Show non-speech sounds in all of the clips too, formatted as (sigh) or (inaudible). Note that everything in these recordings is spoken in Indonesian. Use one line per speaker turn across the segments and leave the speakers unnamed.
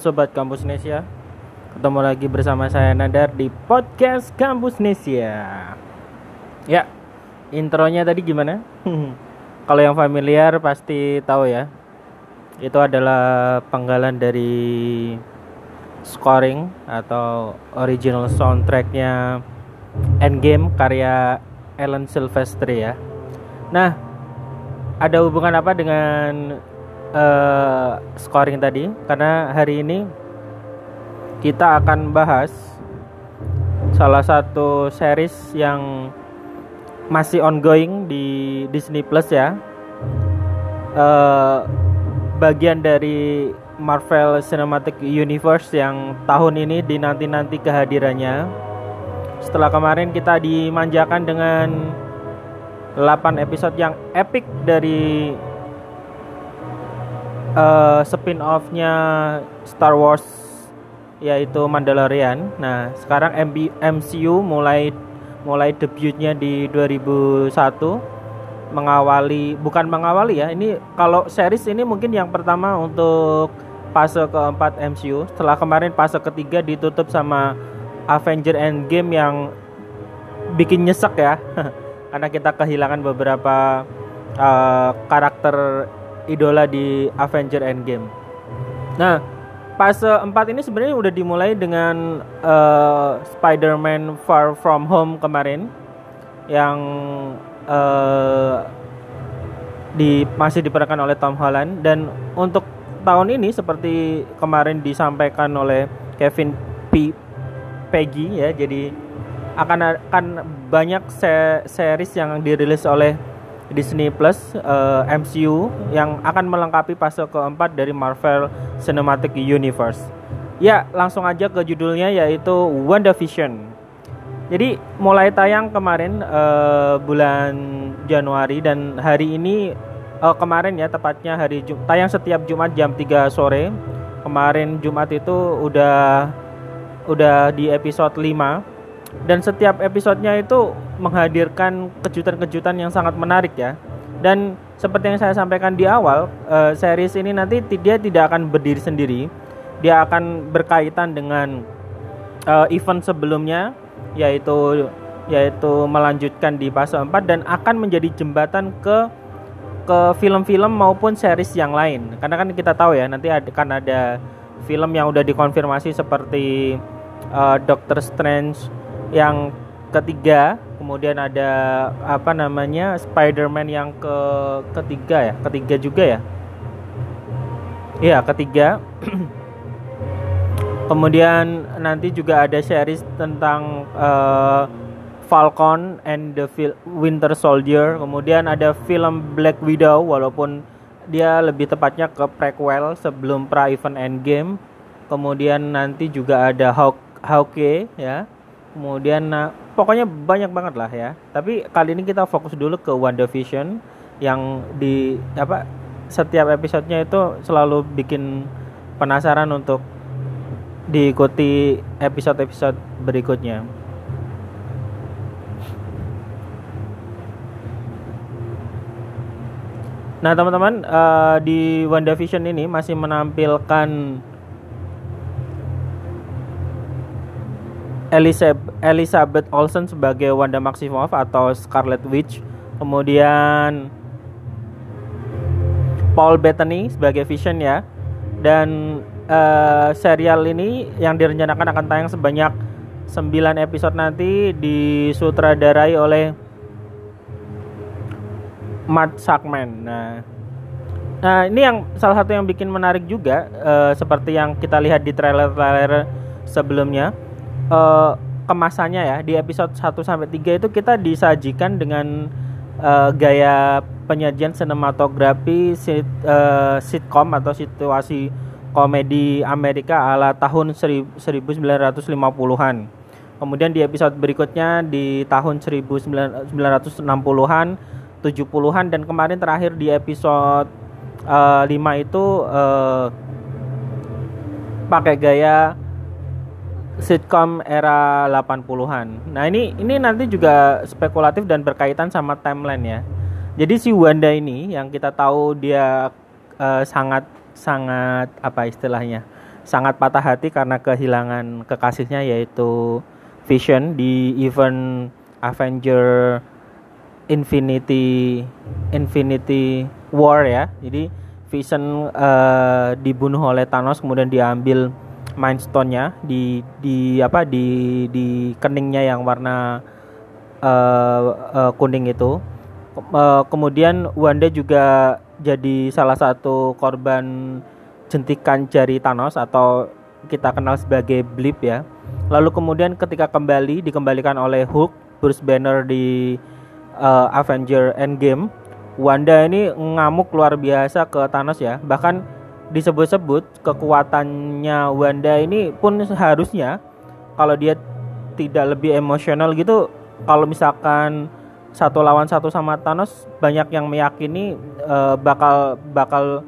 Sobat Kampus Nesia. Ketemu lagi bersama saya Nadar di Podcast Kampus Nesia. Ya, intronya tadi gimana? (laughs) Kalau yang familiar pasti tahu ya. Itu adalah penggalan dari scoring atau original soundtracknya Endgame karya Alan Silvestri ya. Nah, ada hubungan apa dengan uh, scoring tadi karena hari ini kita akan bahas salah satu series yang masih ongoing di Disney Plus ya. Uh, bagian dari Marvel Cinematic Universe yang tahun ini dinanti-nanti kehadirannya. Setelah kemarin kita dimanjakan dengan 8 episode yang epic dari uh, spin-off-nya Star Wars yaitu Mandalorian. Nah, sekarang MB, MCU mulai mulai debutnya di 2001 mengawali bukan mengawali ya. Ini kalau series ini mungkin yang pertama untuk fase keempat MCU. Setelah kemarin fase ketiga ditutup sama Avenger Endgame yang bikin nyesek ya. (laughs) Karena kita kehilangan beberapa uh, karakter idola di Avenger Endgame. Nah, fase 4 ini sebenarnya udah dimulai dengan uh, Spider-Man Far From Home kemarin yang uh, di masih diperankan oleh Tom Holland dan untuk tahun ini seperti kemarin disampaikan oleh Kevin P Peggy ya jadi akan akan banyak se series yang dirilis oleh Disney Plus uh, eh, MCU yang akan melengkapi fase keempat dari Marvel Cinematic Universe. Ya, langsung aja ke judulnya yaitu WandaVision. Jadi mulai tayang kemarin uh, bulan Januari dan hari ini uh, kemarin ya tepatnya hari Jum tayang setiap Jumat jam 3 sore. Kemarin Jumat itu udah udah di episode 5 dan setiap episodenya itu menghadirkan kejutan-kejutan yang sangat menarik ya. Dan seperti yang saya sampaikan di awal uh, series ini nanti dia tidak akan berdiri sendiri. Dia akan berkaitan dengan uh, event sebelumnya yaitu yaitu melanjutkan di fase 4 dan akan menjadi jembatan ke ke film-film maupun series yang lain. Karena kan kita tahu ya nanti akan ada film yang udah dikonfirmasi seperti uh, Doctor Strange yang ketiga kemudian ada apa namanya Spider-Man yang ke ketiga ya? Ketiga juga ya? Iya ketiga. (clears throat) Kemudian nanti juga ada series tentang uh, Falcon and the Winter Soldier. Kemudian ada film Black Widow walaupun dia lebih tepatnya ke prequel sebelum pra event Endgame. Kemudian nanti juga ada Hawk Hawkeye ya kemudian nah, pokoknya banyak banget lah ya. Tapi kali ini kita fokus dulu ke WandaVision yang di apa setiap episodenya itu selalu bikin penasaran untuk diikuti episode-episode berikutnya. Nah teman-teman uh, di WandaVision ini masih menampilkan Elizabeth Olsen sebagai Wanda Maximoff atau Scarlet Witch, kemudian Paul Bettany sebagai Vision ya, dan uh, serial ini yang direncanakan akan tayang sebanyak 9 episode nanti disutradarai oleh Matt Sackman. Nah, nah ini yang salah satu yang bikin menarik juga uh, seperti yang kita lihat di trailer-trailer sebelumnya uh, kemasannya ya di episode 1 sampai 3 itu kita disajikan dengan uh, gaya penyajian sinematografi sit, uh, sitcom atau situasi komedi Amerika ala tahun 1950-an. Kemudian di episode berikutnya di tahun 1960-an, 70-an dan kemarin terakhir di episode uh, 5 itu uh, pakai gaya sitcom era 80-an. Nah, ini ini nanti juga spekulatif dan berkaitan sama timeline ya. Jadi si Wanda ini yang kita tahu dia uh, sangat sangat apa istilahnya? sangat patah hati karena kehilangan kekasihnya yaitu Vision di event Avenger Infinity Infinity War ya. Jadi Vision uh, dibunuh oleh Thanos kemudian diambil Mind Stone-nya di di apa di di keningnya yang warna uh, uh, kuning itu. Uh, kemudian Wanda juga jadi salah satu korban jentikan jari Thanos atau kita kenal sebagai blip ya. Lalu kemudian ketika kembali dikembalikan oleh Hulk, Bruce Banner di uh, Avenger Endgame, Wanda ini ngamuk luar biasa ke Thanos ya. Bahkan disebut-sebut kekuatannya Wanda ini pun seharusnya kalau dia tidak lebih emosional gitu, kalau misalkan satu lawan satu sama Thanos banyak yang meyakini uh, bakal bakal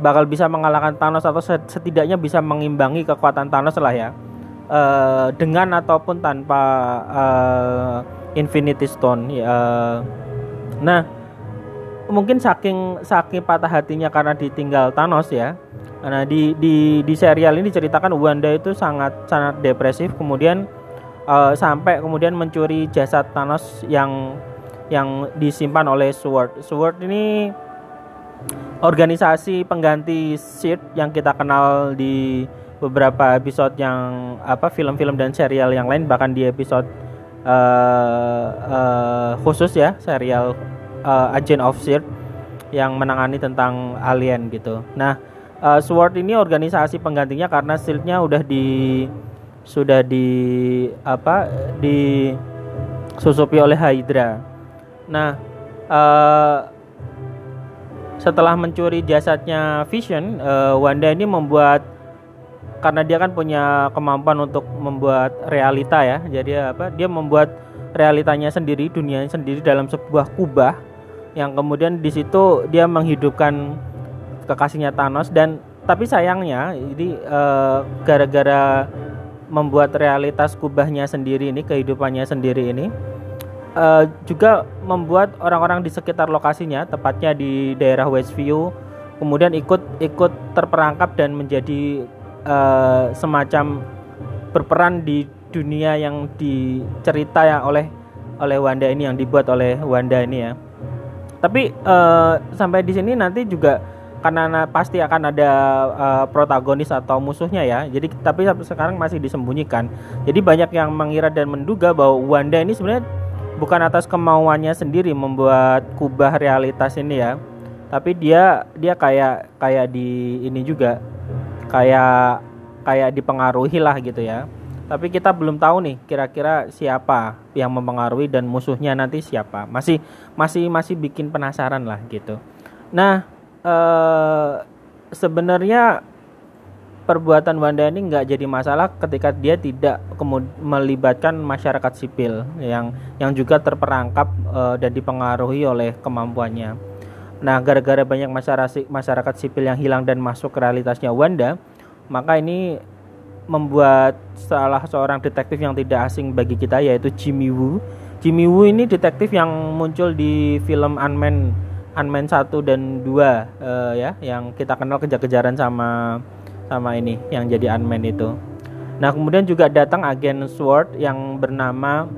bakal bisa mengalahkan Thanos atau setidaknya bisa mengimbangi kekuatan Thanos lah ya. Uh, dengan ataupun tanpa uh, Infinity Stone uh, nah mungkin saking saking patah hatinya karena ditinggal Thanos ya. Nah di di di serial ini diceritakan Wanda itu sangat sangat depresif kemudian uh, sampai kemudian mencuri jasad Thanos yang yang disimpan oleh Sword. Sword ini organisasi pengganti SHIELD yang kita kenal di beberapa episode yang apa film-film dan serial yang lain bahkan di episode uh, uh, khusus ya serial uh, Agent of SHIELD yang menangani tentang alien gitu. Nah, uh, SWORD ini organisasi penggantinya karena SHIELD-nya udah di sudah di apa di susupi oleh Hydra. Nah, uh, setelah mencuri jasadnya Vision, uh, Wanda ini membuat karena dia kan punya kemampuan untuk membuat realita ya. Jadi apa? Dia membuat realitanya sendiri, dunianya sendiri dalam sebuah kubah yang kemudian di situ dia menghidupkan kekasihnya Thanos dan tapi sayangnya ini uh, gara-gara membuat realitas kubahnya sendiri ini kehidupannya sendiri ini uh, juga membuat orang-orang di sekitar lokasinya, tepatnya di daerah Westview, kemudian ikut ikut terperangkap dan menjadi uh, semacam berperan di dunia yang dicerita ya oleh oleh Wanda ini yang dibuat oleh Wanda ini ya. Tapi uh, sampai di sini nanti juga karena pasti akan ada uh, protagonis atau musuhnya ya. Jadi tapi sekarang masih disembunyikan. Jadi banyak yang mengira dan menduga bahwa Wanda ini sebenarnya bukan atas kemauannya sendiri membuat kubah realitas ini ya tapi dia dia kayak kayak di ini juga kayak kayak dipengaruhi lah gitu ya tapi kita belum tahu nih kira-kira siapa yang mempengaruhi dan musuhnya nanti siapa masih masih masih bikin penasaran lah gitu nah eh, sebenarnya perbuatan Wanda ini nggak jadi masalah ketika dia tidak melibatkan masyarakat sipil yang yang juga terperangkap uh, dan dipengaruhi oleh kemampuannya. Nah, gara-gara banyak masyarakat masyarakat sipil yang hilang dan masuk ke realitasnya Wanda, maka ini membuat salah seorang detektif yang tidak asing bagi kita yaitu Jimmy Woo. Jimmy Woo ini detektif yang muncul di film Ant-Man Ant-Man 1 dan 2 uh, eh, ya yang kita kenal kejar-kejaran sama sama ini yang jadi unman itu. Nah kemudian juga datang agen SWORD yang bernama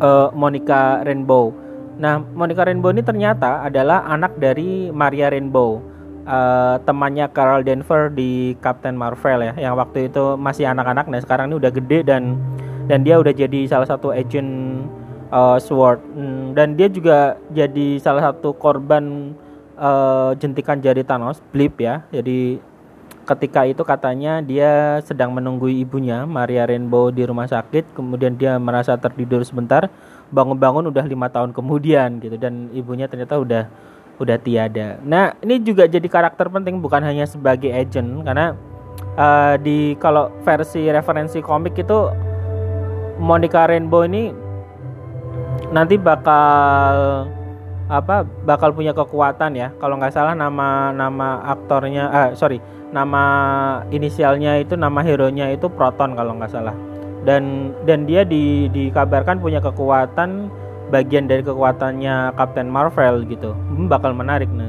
uh, Monica Rainbow. Nah Monica Rainbow ini ternyata adalah anak dari Maria Rainbow, uh, temannya Carol Denver di Captain Marvel ya, yang waktu itu masih anak-anak. Nah sekarang ini udah gede dan dan dia udah jadi salah satu agent uh, SWORD hmm, dan dia juga jadi salah satu korban uh, jentikan jari Thanos, blip ya. Jadi ketika itu katanya dia sedang menunggu ibunya Maria Rainbow di rumah sakit kemudian dia merasa tertidur sebentar bangun-bangun udah lima tahun kemudian gitu dan ibunya ternyata udah udah tiada. Nah ini juga jadi karakter penting bukan hanya sebagai agent karena uh, di kalau versi referensi komik itu Monica Rainbow ini nanti bakal apa bakal punya kekuatan ya. Kalau nggak salah nama nama aktornya ah sorry nama inisialnya itu nama hero nya itu Proton kalau nggak salah. Dan dan dia di, dikabarkan punya kekuatan bagian dari kekuatannya Captain Marvel gitu hmm, bakal menarik nih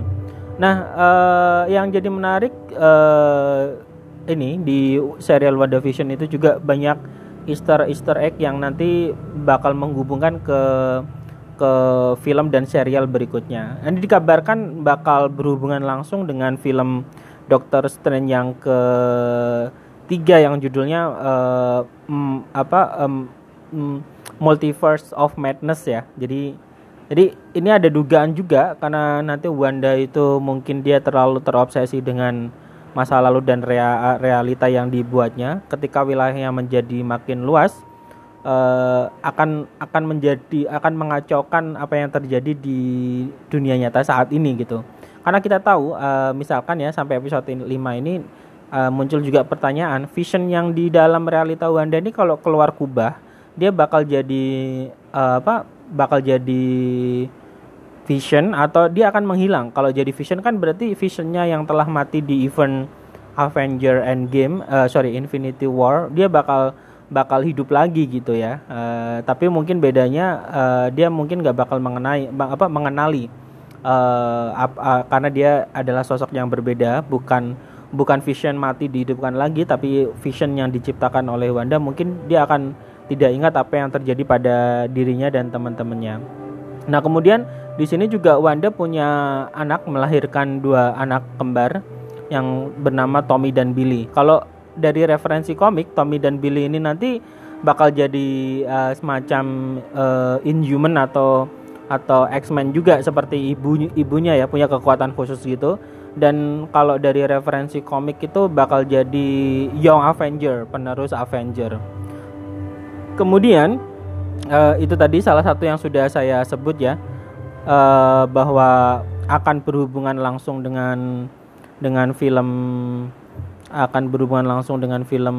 nah uh, yang jadi menarik uh, ini di serial WandaVision itu juga banyak Easter Easter egg yang nanti bakal menghubungkan ke ke film dan serial berikutnya. Ini dikabarkan bakal berhubungan langsung dengan film Doctor Strange yang ke tiga yang judulnya uh, mm, apa um, mm, Multiverse of Madness ya. Jadi jadi ini ada dugaan juga karena nanti Wanda itu mungkin dia terlalu terobsesi dengan masa lalu dan rea realita yang dibuatnya ketika wilayahnya menjadi makin luas uh, akan akan menjadi akan mengacaukan apa yang terjadi di dunia nyata saat ini gitu. Karena kita tahu uh, misalkan ya sampai episode 5 ini uh, muncul juga pertanyaan vision yang di dalam realita Wanda ini kalau keluar kubah dia bakal jadi uh, apa bakal jadi vision atau dia akan menghilang. Kalau jadi vision kan berarti visionnya yang telah mati di event Avenger Endgame, uh, sorry Infinity War, dia bakal bakal hidup lagi gitu ya. Uh, tapi mungkin bedanya uh, dia mungkin nggak bakal mengenai apa mengenali uh, ap, uh, karena dia adalah sosok yang berbeda, bukan bukan Vision mati dihidupkan lagi, tapi Vision yang diciptakan oleh Wanda mungkin dia akan tidak ingat apa yang terjadi pada dirinya dan teman-temannya. Nah kemudian di sini juga Wanda punya anak melahirkan dua anak kembar yang bernama Tommy dan Billy. Kalau dari referensi komik Tommy dan Billy ini nanti bakal jadi uh, semacam uh, Inhuman atau atau X-Men juga seperti ibu ibunya ya punya kekuatan khusus gitu dan kalau dari referensi komik itu bakal jadi Young Avenger penerus Avenger kemudian uh, itu tadi salah satu yang sudah saya sebut ya uh, bahwa akan berhubungan langsung dengan dengan film akan berhubungan langsung dengan film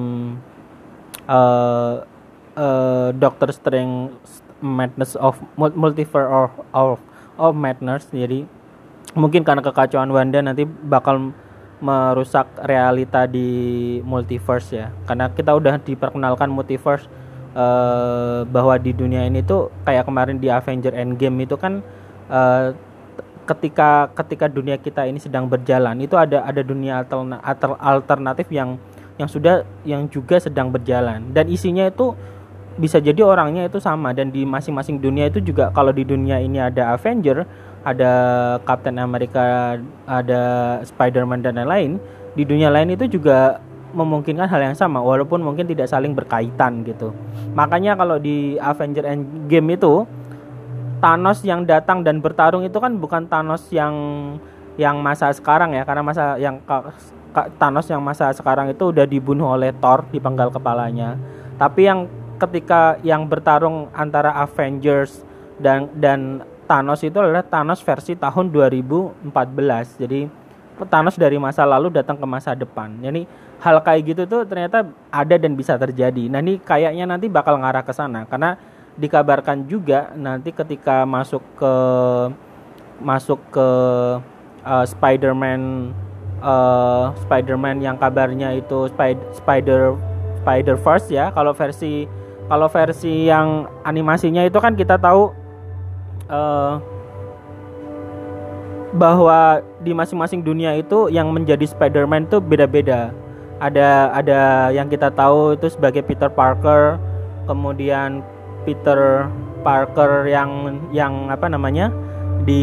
uh, uh, Doctor Strange Madness of Multiverse of, of of Madness. Jadi mungkin karena kekacauan Wanda nanti bakal merusak realita di multiverse ya. Karena kita udah diperkenalkan multiverse uh, bahwa di dunia ini tuh kayak kemarin di Avenger Endgame itu kan uh, ketika ketika dunia kita ini sedang berjalan itu ada ada dunia alternatif yang yang sudah yang juga sedang berjalan. Dan isinya itu bisa jadi orangnya itu sama dan di masing-masing dunia itu juga kalau di dunia ini ada Avenger, ada Captain America, ada Spider-Man dan lain-lain, di dunia lain itu juga memungkinkan hal yang sama walaupun mungkin tidak saling berkaitan gitu. Makanya kalau di Avenger Endgame itu Thanos yang datang dan bertarung itu kan bukan Thanos yang yang masa sekarang ya karena masa yang Thanos yang masa sekarang itu udah dibunuh oleh Thor di penggal kepalanya. Tapi yang ketika yang bertarung antara Avengers dan dan Thanos itu adalah Thanos versi tahun 2014. Jadi Thanos dari masa lalu datang ke masa depan. Jadi hal kayak gitu tuh ternyata ada dan bisa terjadi. Nah ini kayaknya nanti bakal ngarah ke sana karena dikabarkan juga nanti ketika masuk ke masuk ke uh, Spider-Man uh, Spider-Man yang kabarnya itu Spider Spider Spider Verse ya kalau versi kalau versi yang animasinya itu kan kita tahu uh, bahwa di masing-masing dunia itu yang menjadi Spider-Man itu beda-beda. Ada ada yang kita tahu itu sebagai Peter Parker kemudian Peter Parker yang yang apa namanya di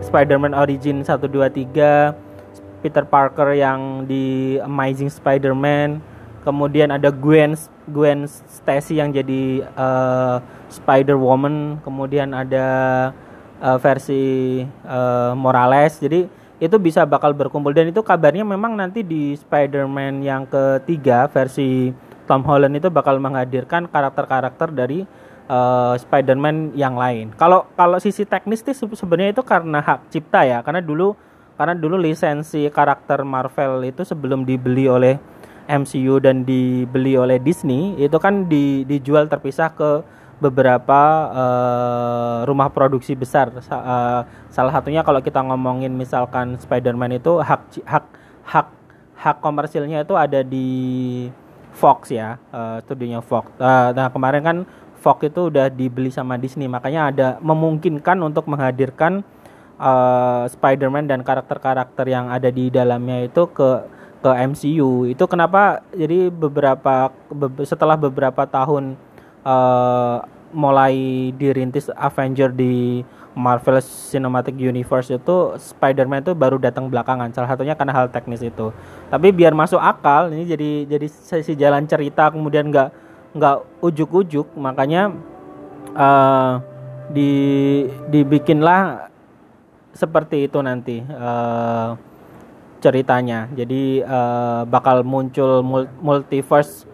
Spider-Man Origin 1 2 3 Peter Parker yang di Amazing Spider-Man kemudian ada Gwen Gwen Stacy yang jadi uh, Spider-Woman kemudian ada uh, versi uh, Morales. Jadi itu bisa bakal berkumpul. Dan itu kabarnya memang nanti di Spider-Man yang ketiga versi Tom Holland itu bakal menghadirkan karakter-karakter dari uh, Spider-Man yang lain. Kalau kalau sisi teknis sih sebenarnya itu karena hak cipta ya, karena dulu karena dulu lisensi karakter Marvel itu sebelum dibeli oleh MCU dan dibeli oleh Disney itu kan di, dijual terpisah ke beberapa uh, rumah produksi besar. Uh, salah satunya kalau kita ngomongin misalkan Spider-Man itu hak hak hak hak komersilnya itu ada di Fox ya, uh, studionya Fox. Uh, nah kemarin kan Fox itu udah dibeli sama Disney makanya ada memungkinkan untuk menghadirkan uh, Spider-Man dan karakter-karakter yang ada di dalamnya itu ke ke MCU itu kenapa jadi beberapa be, setelah beberapa tahun uh, mulai dirintis Avenger di Marvel Cinematic Universe itu Spider-Man itu baru datang belakangan. Salah satunya karena hal teknis itu. Tapi biar masuk akal ini jadi jadi sesi jalan cerita kemudian nggak nggak ujuk-ujuk makanya uh, di dibikinlah seperti itu nanti uh, ceritanya. Jadi uh, bakal muncul multiverse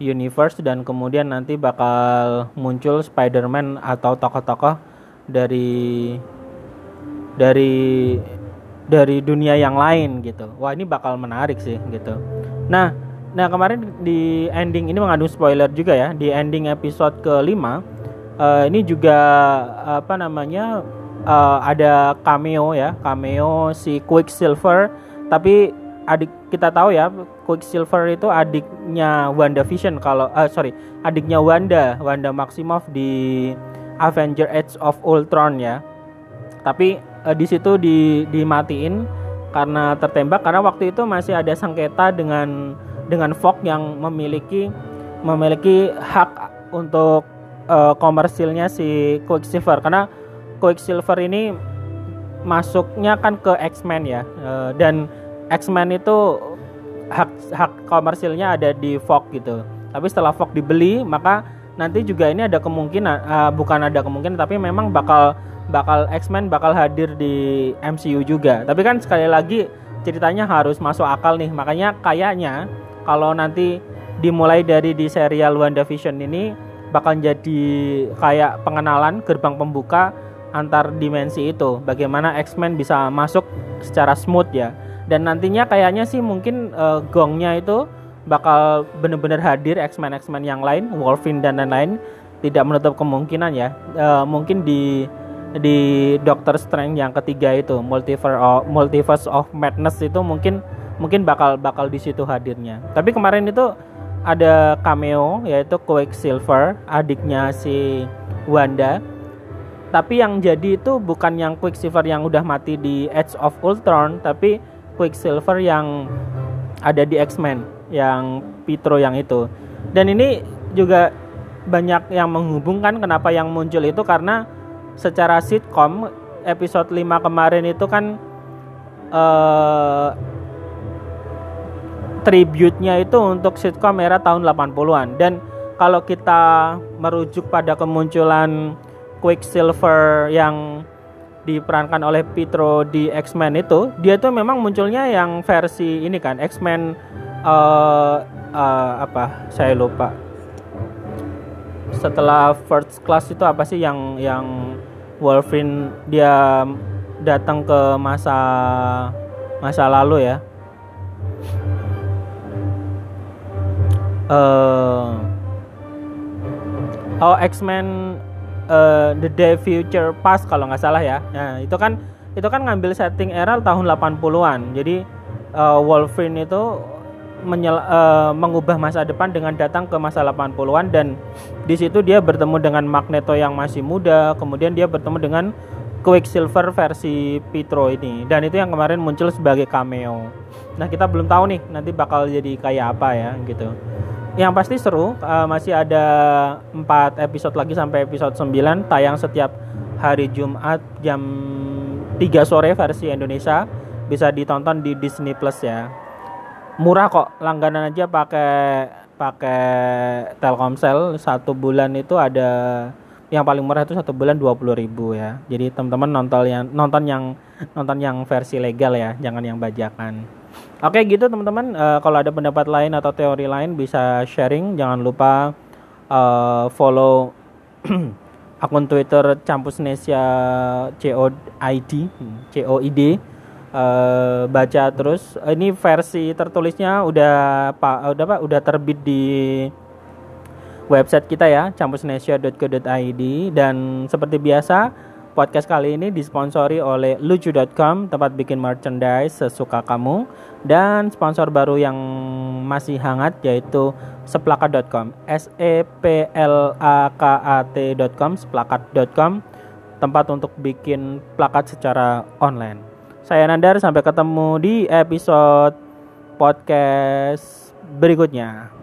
universe dan kemudian nanti bakal muncul Spider-Man atau tokoh-tokoh dari dari dari dunia yang lain gitu. Wah, ini bakal menarik sih gitu. Nah, nah kemarin di ending ini mengandung spoiler juga ya. Di ending episode kelima uh, ini juga apa namanya uh, ada cameo ya, cameo si Quicksilver tapi adik kita tahu ya Quicksilver itu adiknya Wanda Vision kalau uh, sorry adiknya Wanda Wanda Maximoff di Avenger Age of Ultron ya. Tapi uh, di situ di dimatiin karena tertembak karena waktu itu masih ada sengketa dengan dengan Fox yang memiliki memiliki hak untuk uh, komersilnya si Quicksilver karena Quicksilver ini masuknya kan ke X-Men ya uh, dan X-Men itu hak hak komersilnya ada di Fox gitu. Tapi setelah Fox dibeli maka nanti juga ini ada kemungkinan uh, bukan ada kemungkinan tapi memang bakal bakal X-Men bakal hadir di MCU juga. Tapi kan sekali lagi ceritanya harus masuk akal nih. Makanya kayaknya kalau nanti dimulai dari di serial WandaVision ini bakal jadi kayak pengenalan gerbang pembuka antar dimensi itu. Bagaimana X-Men bisa masuk secara smooth ya. Dan nantinya kayaknya sih mungkin uh, gongnya itu bakal benar-benar hadir X-Men X-Men yang lain, Wolverine dan lain-lain tidak menutup kemungkinan ya. Uh, mungkin di di Doctor Strange yang ketiga itu Multiverse of, Multiverse of Madness itu mungkin mungkin bakal bakal di situ hadirnya. Tapi kemarin itu ada cameo yaitu Quicksilver, adiknya si Wanda. Tapi yang jadi itu bukan yang Quicksilver yang udah mati di Edge of Ultron, tapi Quicksilver yang ada di X-Men yang Pitro yang itu. Dan ini juga banyak yang menghubungkan kenapa yang muncul itu karena secara sitcom episode 5 kemarin itu kan uh, tribute-nya itu untuk sitcom era tahun 80-an dan kalau kita merujuk pada kemunculan Quicksilver yang diperankan oleh Pietro di X-Men itu, dia tuh memang munculnya yang versi ini kan X-Men uh, uh, apa saya lupa. Setelah first class itu apa sih yang yang Wolverine dia datang ke masa masa lalu ya? Uh, oh X-Men uh, The Day Future Past kalau nggak salah ya. Nah itu kan itu kan ngambil setting era tahun 80-an jadi uh, Wolverine itu menyel, uh, mengubah masa depan dengan datang ke masa 80-an dan di situ dia bertemu dengan Magneto yang masih muda, kemudian dia bertemu dengan Quicksilver versi Pietro ini. Dan itu yang kemarin muncul sebagai cameo. Nah, kita belum tahu nih nanti bakal jadi kayak apa ya gitu. Yang pasti seru, uh, masih ada 4 episode lagi sampai episode 9 tayang setiap hari Jumat jam 3 sore versi Indonesia. Bisa ditonton di Disney Plus ya. Murah kok langganan aja pakai pakai Telkomsel. Satu bulan itu ada yang paling murah itu satu bulan dua puluh ribu ya. Jadi teman-teman nonton yang nonton yang nonton yang versi legal ya jangan yang bajakan. Oke gitu teman-teman. Uh, kalau ada pendapat lain atau teori lain bisa sharing. Jangan lupa uh, follow (clears throat) akun Twitter Campus Nesia COID COID uh, baca terus. Ini versi tertulisnya udah pak udah pak udah terbit di website kita ya campusnesia.co.id dan seperti biasa podcast kali ini disponsori oleh lucu.com tempat bikin merchandise sesuka kamu. Dan sponsor baru yang masih hangat yaitu seplakat.com s e p l a k a t.com seplakat.com tempat untuk bikin plakat secara online. Saya Nandar sampai ketemu di episode podcast berikutnya.